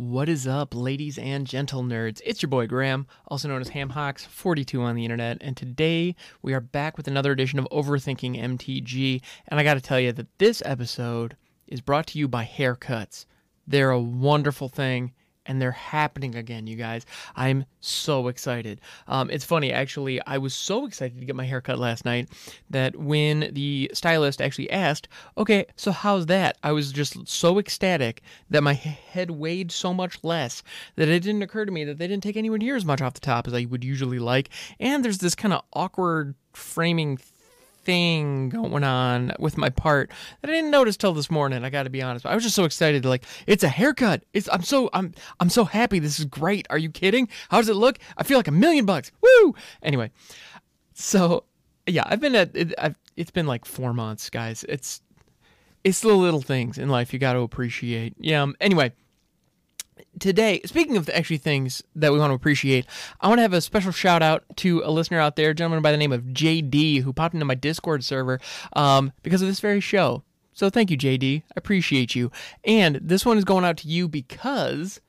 What is up, ladies and gentle nerds? It's your boy Graham, also known as HamHawks42 on the internet, and today we are back with another edition of Overthinking MTG. And I got to tell you that this episode is brought to you by haircuts. They're a wonderful thing, and they're happening again, you guys. I'm so excited. Um, it's funny, actually, I was so excited to get my haircut last night that when the stylist actually asked, okay, so how's that? I was just so ecstatic that my head weighed so much less that it didn't occur to me that they didn't take anywhere near as much off the top as I would usually like. And there's this kind of awkward framing thing going on with my part that I didn't notice till this morning. I got to be honest. I was just so excited. Like it's a haircut. It's I'm so I'm I'm so happy. This is great. Are you kidding? How does it look? I feel like a million bucks. Woo! Anyway, so yeah, I've been at it, I've, it's been like four months, guys. It's it's the little things in life you got to appreciate. Yeah. Um, anyway, today, speaking of actually things that we want to appreciate, I want to have a special shout out to a listener out there, a gentleman by the name of JD, who popped into my Discord server um, because of this very show. So thank you, JD. I appreciate you. And this one is going out to you because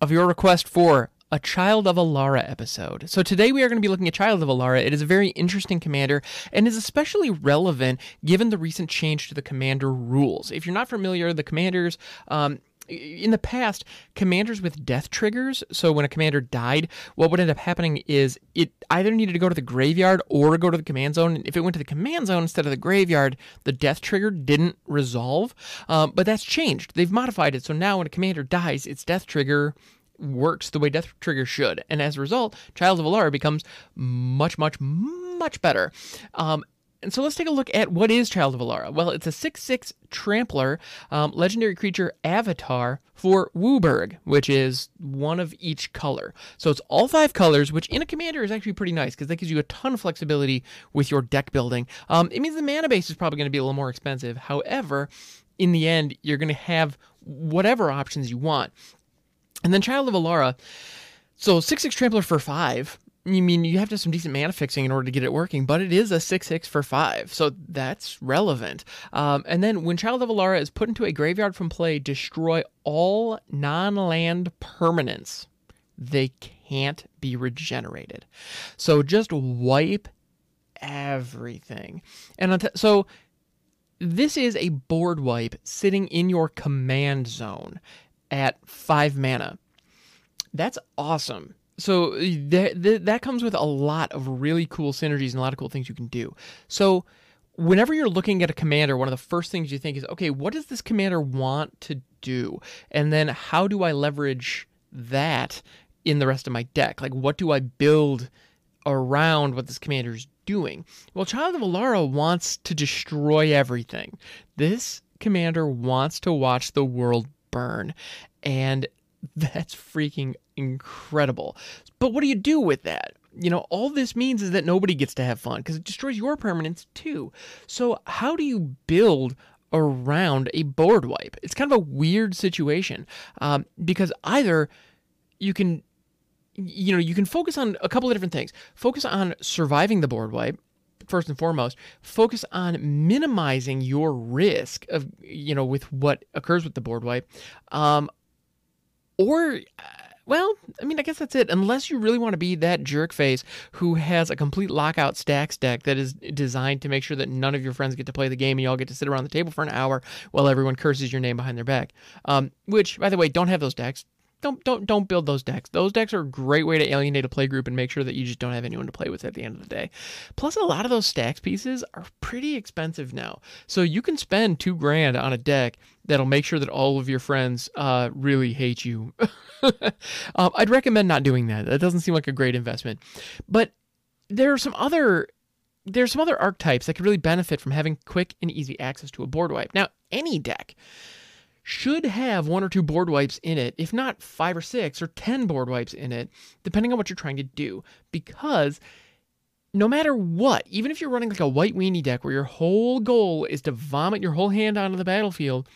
of your request for a Child of Alara episode. So today we are going to be looking at Child of Alara. It is a very interesting commander and is especially relevant given the recent change to the commander rules. If you're not familiar, the commanders um, in the past, commanders with death triggers, so when a commander died, what would end up happening is it either needed to go to the graveyard or go to the command zone. If it went to the command zone instead of the graveyard, the death trigger didn't resolve. Um, but that's changed. They've modified it. So now when a commander dies, its death trigger works the way Death Trigger should. And as a result, Child of Alara becomes much, much, much better. Um, and so let's take a look at what is Child of Alara. Well, it's a 6 6 trampler, um, legendary creature avatar for WUBRG, which is one of each color. So it's all five colors, which in a commander is actually pretty nice because that gives you a ton of flexibility with your deck building. Um, it means the mana base is probably going to be a little more expensive. However, in the end, you're going to have whatever options you want. And then Child of Alara. So 6 6 trampler for 5 you mean you have to have some decent mana fixing in order to get it working, but it is a 6 6 for 5, so that's relevant. Um, and then when Child of Alara is put into a graveyard from play, destroy all non land permanents. They can't be regenerated. So just wipe everything. And t- so this is a board wipe sitting in your command zone at 5 mana. That's awesome so eh, that that comes with a lot of really cool synergies and a lot of cool things you can do. So whenever you're looking at a commander, one of the first things you think is, okay, what does this commander want to do? And then how do I leverage that in the rest of my deck? Like what do I build around what this commander is doing? Well, Child of Alara wants to destroy everything. This commander wants to watch the world burn. And that's freaking incredible. But what do you do with that? You know, all this means is that nobody gets to have fun because it destroys your permanence too. So, how do you build around a board wipe? It's kind of a weird situation um, because either you can, you know, you can focus on a couple of different things. Focus on surviving the board wipe, first and foremost focus on minimizing your risk of you know with what occurs with the board wipe um, or well, I mean, I guess that's it. Unless you really want to be that jerk face who has a complete lockout stacks deck that is designed to make sure that none of your friends get to play the game and you all get to sit around the table for an hour while everyone curses your name behind their back. Um, which, by the way, don't have those decks don't don't don't build those decks. Those decks are a great way to alienate a play group and make sure that you just don't have anyone to play with at the end of the day. Plus, a lot of those stacks pieces are pretty expensive now, so you can spend two grand on a deck that'll make sure that all of your friends uh, really hate you. um, I'd recommend not doing that. That doesn't seem like a great investment, but there are some other there's some other archetypes that could really benefit from having quick and easy access to a board wipe. Now, any deck should have one or two board wipes in it, if not five or six or 10 board wipes in it, depending on what you're trying to do. Because no matter what, even if you're running like a white weenie deck where your whole goal is to vomit your whole hand onto the battlefield,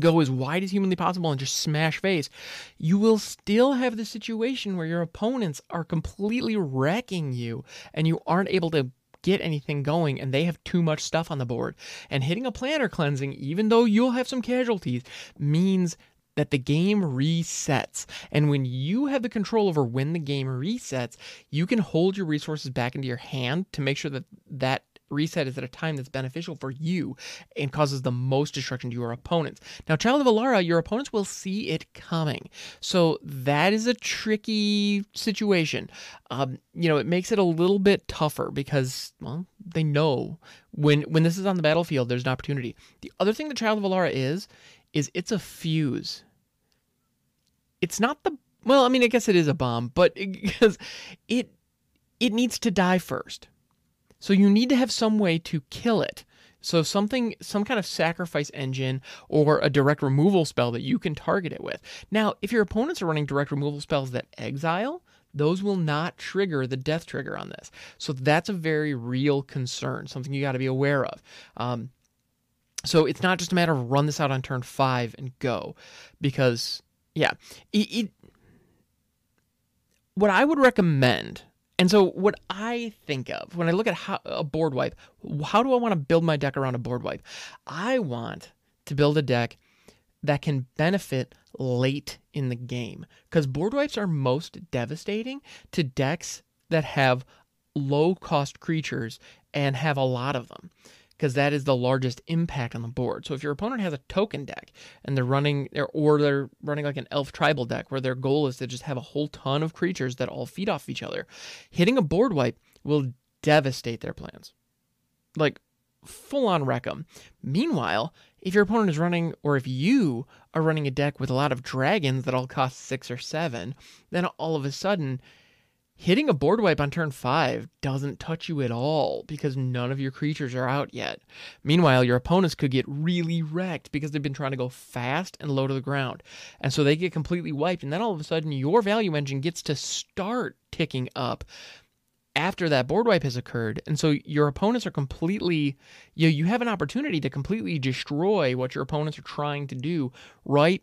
go as wide as humanly possible and just smash face, you will still have the situation where your opponents are completely wrecking you and you aren't able to get anything going and they have too much stuff on the board. And hitting a planar cleansing, even though you'll have some casualties, means that the game resets. And when you have the control over when the game resets, you can hold your resources back into your hand to make sure that that reset is at a time that's beneficial for you and causes the most destruction to your opponents. Now, Child of Alara, your opponents will see it coming. So that is a tricky situation. Um, you know, it makes it a little bit tougher because, well, they know when when this is on the battlefield, there's an opportunity. The other thing the Child of Alara is, is it's a fuse. It's not the well, I mean, I guess it is a bomb, but because it it needs to die first. So you need to have some way to kill it. So something, some kind of sacrifice engine or a direct removal spell that you can target it with. Now, if your opponents are running direct removal spells that exile, those will not trigger the death trigger on this. So that's a very real concern, something you got to be aware of. Um, so it's not just a matter of run this out on turn five and go, because yeah, it, it what I would recommend and so, what I think of when I look at how, a board wipe, how do I want to build my deck around a board wipe? I want to build a deck that can benefit late in the game because board wipes are most devastating to decks that have low cost creatures and have a lot of them because that is the largest impact on the board. So if your opponent has a token deck and they're running or they're running like an elf tribal deck where their goal is to just have a whole ton of creatures that all feed off each other, hitting a board wipe will devastate their plans. Like full on wreck them. Meanwhile, if your opponent is running, or if you are running a deck with a lot of dragons that all cost six or seven, then all of a sudden hitting a board wipe on turn 5 doesn't touch you at all because none of your creatures are out yet. Meanwhile, your opponents could get really wrecked because they've been trying to go fast and low to the ground. And so they get completely wiped, and then all of a sudden, your value engine gets to start ticking up after that board wipe has occurred. And so your opponents are completely, you, know, you have an opportunity to completely destroy what your opponents are trying to do right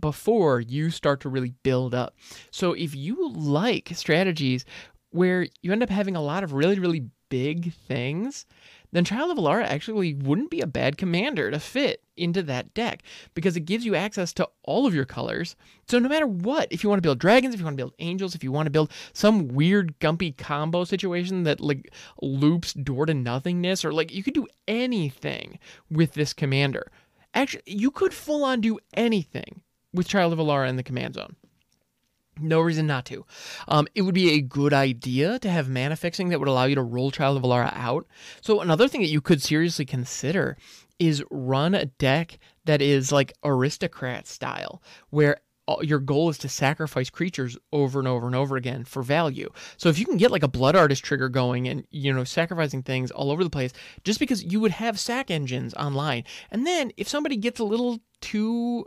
before you start to really build up. So if you like strategies where you end up having a lot of really, really big things, then Child of Alara actually wouldn't be a bad commander to fit into that deck because it gives you access to all of your colors. So no matter what, if you want to build dragons, if you want to build angels, if you want to build some weird gumpy combo situation that like loops door to nothingness or like you could do anything with this commander. Actually, you could full on do anything with Child of Alara in the command zone. No reason not to. Um, it would be a good idea to have mana fixing that would allow you to roll Child of Alara out. So another thing that you could seriously consider is run a deck that is like aristocrat style, where your goal is to sacrifice creatures over and over and over again for value. So if you can get like a blood artist trigger going and you know sacrificing things all over the place just because you would have sack engines online. And then if somebody gets a little too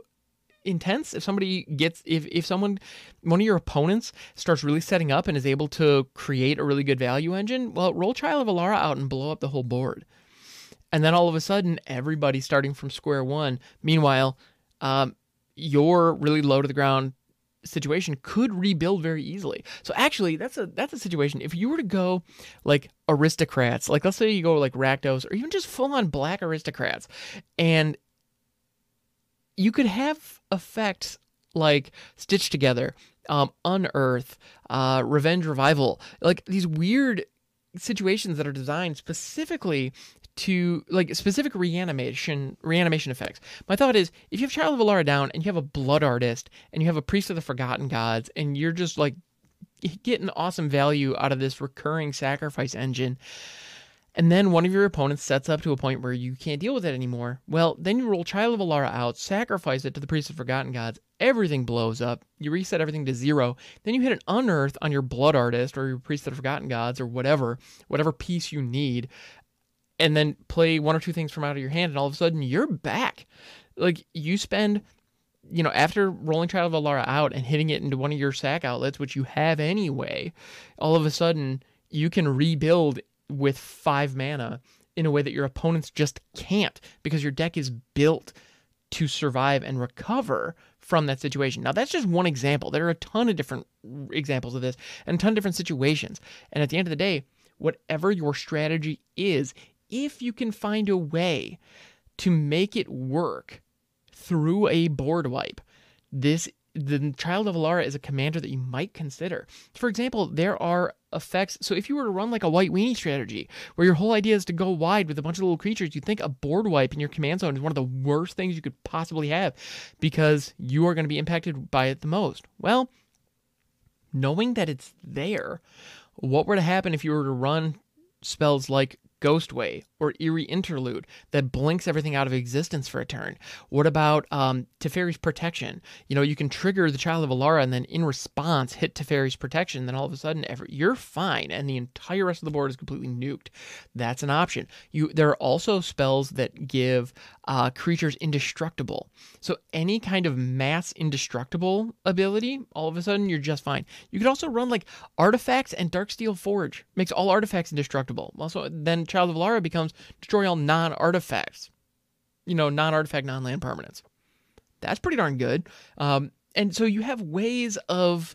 intense if somebody gets if if someone one of your opponents starts really setting up and is able to create a really good value engine well roll child of alara out and blow up the whole board and then all of a sudden everybody's starting from square one meanwhile um, your really low to the ground situation could rebuild very easily. So actually, that's a that's a situation. If you were to go like aristocrats, like let's say you go like Rakdos or even just full on black aristocrats, and you could have effects like Stitch Together, um, Unearth, uh, Revenge Revival, like these weird situations that are designed specifically to like specific reanimation reanimation effects. My thought is if you have Child of Alara down and you have a blood artist and you have a priest of the forgotten gods and you're just like getting awesome value out of this recurring sacrifice engine, and then one of your opponents sets up to a point where you can't deal with it anymore, well, then you roll Child of Alara out, sacrifice it to the Priest of Forgotten Gods, everything blows up, you reset everything to zero, then you hit an Unearth on your Blood Artist or your Priest of Forgotten Gods or whatever, whatever piece you need, and then play one or two things from out of your hand, and all of a sudden you're back. Like, you spend you know, after rolling Child of Alara out and hitting it into one of your sack outlets, which you have anyway, all of a sudden you can rebuild with five mana in a way that your opponents just can't because your deck is built to survive and recover from that situation. Now, that's just one example. There are a ton of different examples of this and a ton of different situations. And at the end of the day, whatever your strategy is, if you can find a way to make it work through a board wipe, this the Child of Alara is a commander that you might consider. For example, there are effects. So if you were to run like a white weenie strategy, where your whole idea is to go wide with a bunch of little creatures, you think a board wipe in your command zone is one of the worst things you could possibly have because you are going to be impacted by it the most. Well, knowing that it's there, what were to happen if you were to run spells like Ghostway or Eerie Interlude that blinks everything out of existence for a turn? What about um, Teferi's Protection? You know, you can trigger the Child of Alara and then in response hit Teferi's Protection. Then all of a sudden, every, you're fine, and the entire rest of the board is completely nuked. That's an option. You there are also spells that give uh, creatures indestructible. So any kind of mass indestructible ability, all of a sudden you're just fine. You could also run like artifacts and Darksteel Forge makes all artifacts indestructible. Also, then Child of Alara becomes destroy all non-artifacts. You know, non-artifact, non-land permanents. That's pretty darn good. Um, and so you have ways of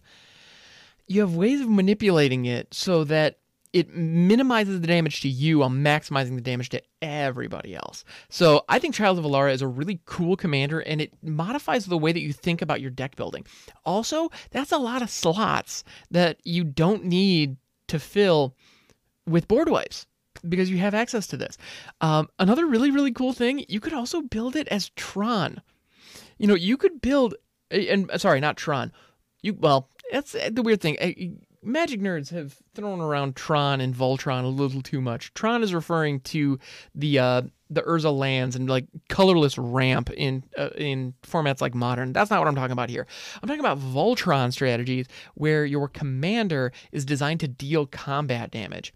you have ways of manipulating it so that it minimizes the damage to you while maximizing the damage to everybody else. So I think Child of Alara is a really cool commander and it modifies the way that you think about your deck building. Also, that's a lot of slots that you don't need to fill with board wipes because you have access to this. Um, another really, really cool thing, you could also build it as Tron. You know, you could build, and sorry, not Tron. You well, that's the weird thing. Magic nerds have thrown around Tron and Voltron a little too much. Tron is referring to the uh, the Urza lands and like colorless ramp in uh, in formats like modern. That's not what I'm talking about here. I'm talking about Voltron strategies where your commander is designed to deal combat damage.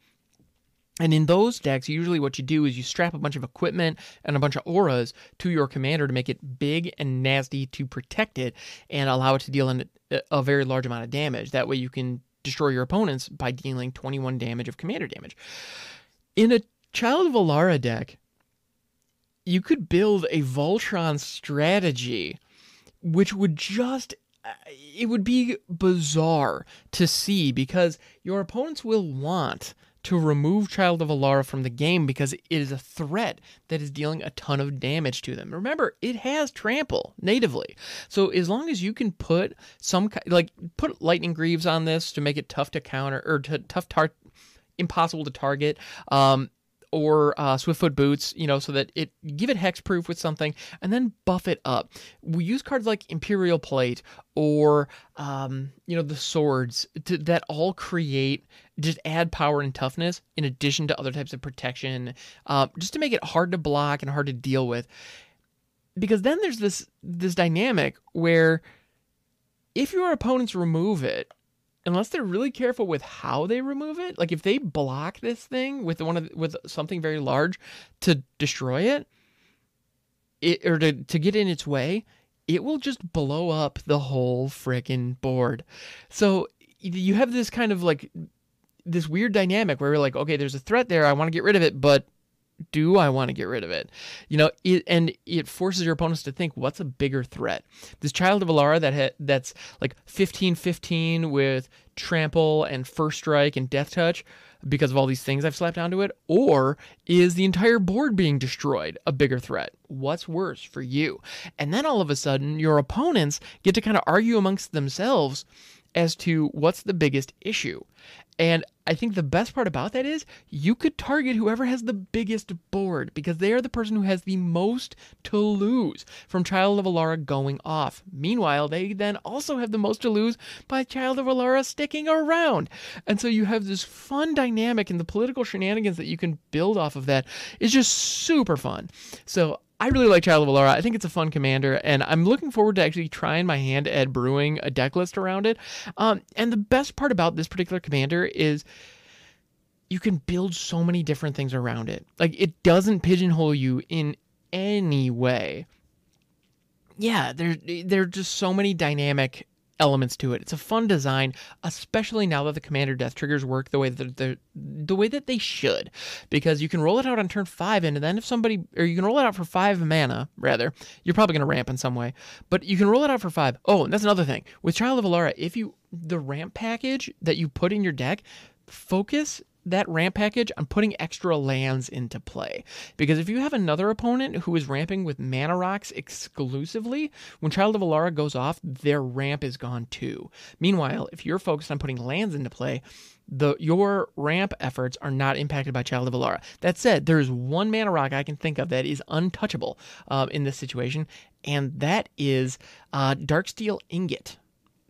And in those decks, usually what you do is you strap a bunch of equipment and a bunch of auras to your commander to make it big and nasty to protect it and allow it to deal an, a very large amount of damage. That way you can destroy your opponents by dealing 21 damage of commander damage. In a Child of Alara deck, you could build a Voltron strategy which would just it would be bizarre to see because your opponents will want to remove Child of Alara from the game because it is a threat that is dealing a ton of damage to them. Remember, it has trample natively. So as long as you can put some like put lightning greaves on this to make it tough to counter or to, tough tar impossible to target. Um, or uh, Swiftfoot boots, you know, so that it give it hexproof with something, and then buff it up. We use cards like Imperial Plate or um, you know the swords to, that all create just add power and toughness in addition to other types of protection, uh, just to make it hard to block and hard to deal with. Because then there's this this dynamic where if your opponents remove it unless they're really careful with how they remove it, like if they block this thing with one of with something very large to destroy it, it or to to get in its way, it will just blow up the whole freaking board. So you have this kind of like this weird dynamic where you're like, okay, there's a threat there, I want to get rid of it, but do I want to get rid of it? You know, it and it forces your opponents to think what's a bigger threat. This Child of Alara that ha, that's like 15-15 with trample and first strike and death touch because of all these things I've slapped onto it, or is the entire board being destroyed a bigger threat? What's worse for you? And then all of a sudden, your opponents get to kind of argue amongst themselves as to what's the biggest issue. And I think the best part about that is you could target whoever has the biggest board because they are the person who has the most to lose from Child of Alara going off. Meanwhile, they then also have the most to lose by Child of Alara sticking around. And so you have this fun dynamic and the political shenanigans that you can build off of that is just super fun. So I really like Child of Alara. I think it's a fun commander, and I'm looking forward to actually trying my hand at brewing a deck list around it. Um, and the best part about this particular commander is you can build so many different things around it. Like it doesn't pigeonhole you in any way. Yeah, there there are just so many dynamic elements to it. It's a fun design, especially now that the commander death triggers work the way that the the way that they should, because you can roll it out on turn five, and then if somebody or you can roll it out for five mana, rather, you're probably going to ramp in some way, but you can roll it out for five. Oh, and that's another thing with Child of Alara. If you the ramp package that you put in your deck, focus that ramp package on putting extra lands into play. Because if you have another opponent who is ramping with mana rocks exclusively, when Child of Alara goes off, their ramp is gone too. Meanwhile, if you're focused on putting lands into play, the your ramp efforts are not impacted by Child of Alara. That said, there is one mana rock I can think of that is untouchable uh, in this situation, and that is uh, Darksteel Ingot.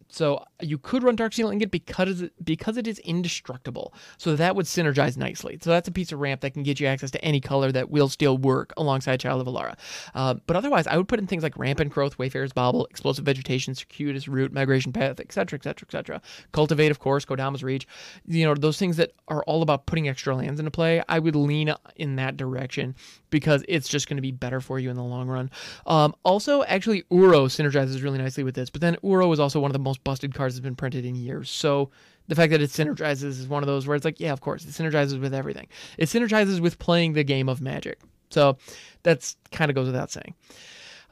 So you could run Dark Darksteel Ingot because it, because it is indestructible. So that would synergize nicely. So that's a piece of ramp that can get you access to any color that will still work alongside Child of Alara. Uh, but otherwise, I would put in things like Rampant Growth, Wayfarer's Bauble, Explosive Vegetation, Circuitous Route, Migration Path, etc., etc., etc. Cultivate, of course, Kodama's Reach. You know those things that are all about putting extra lands into play. I would lean in that direction because it's just going to be better for you in the long run. Um, also, actually, Uro synergizes really nicely with this. But then Uro is also one of the most busted cards that's been printed in years. So the fact that it synergizes is one of those where it's like, yeah, of course, it synergizes with everything. It synergizes with playing the game of Magic. So that's kind of goes without saying.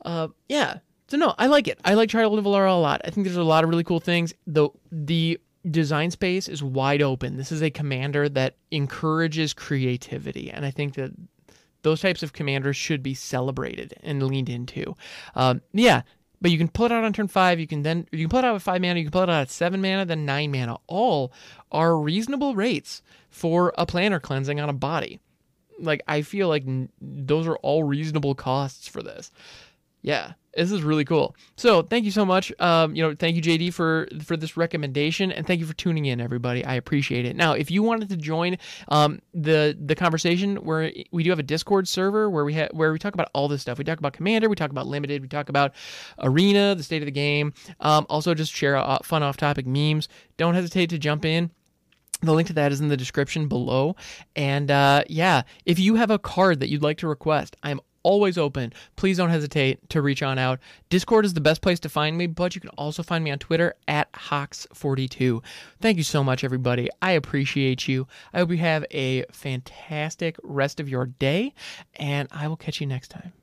Uh, yeah. So no, I like it. I like Child of Alara a lot. I think there's a lot of really cool things. The the design space is wide open. This is a commander that encourages creativity, and I think that those types of commanders should be celebrated and leaned into. Um, yeah, but you can pull it out on turn five. You can then you can pull it out with five mana. You can pull it out at seven mana, then nine mana. All are reasonable rates for a planar cleansing on a body. Like I feel like those are all reasonable costs for this. Yeah, this is really cool. So thank you so much. Um, you know, thank you JD for for this recommendation, and thank you for tuning in, everybody. I appreciate it. Now, if you wanted to join um, the the conversation, where we do have a Discord server where we have where we talk about all this stuff. We talk about Commander, we talk about Limited, we talk about Arena, the state of the game. Um, also, just share uh, fun off topic memes. Don't hesitate to jump in. The link to that is in the description below. And uh, yeah, if you have a card that you'd like to request, I'm always open. Please don't hesitate to reach on out. Discord is the best place to find me, but you can also find me on Twitter at Hawks42. Thank you so much, everybody. I appreciate you. I hope you have a fantastic rest of your day, and I will catch you next time.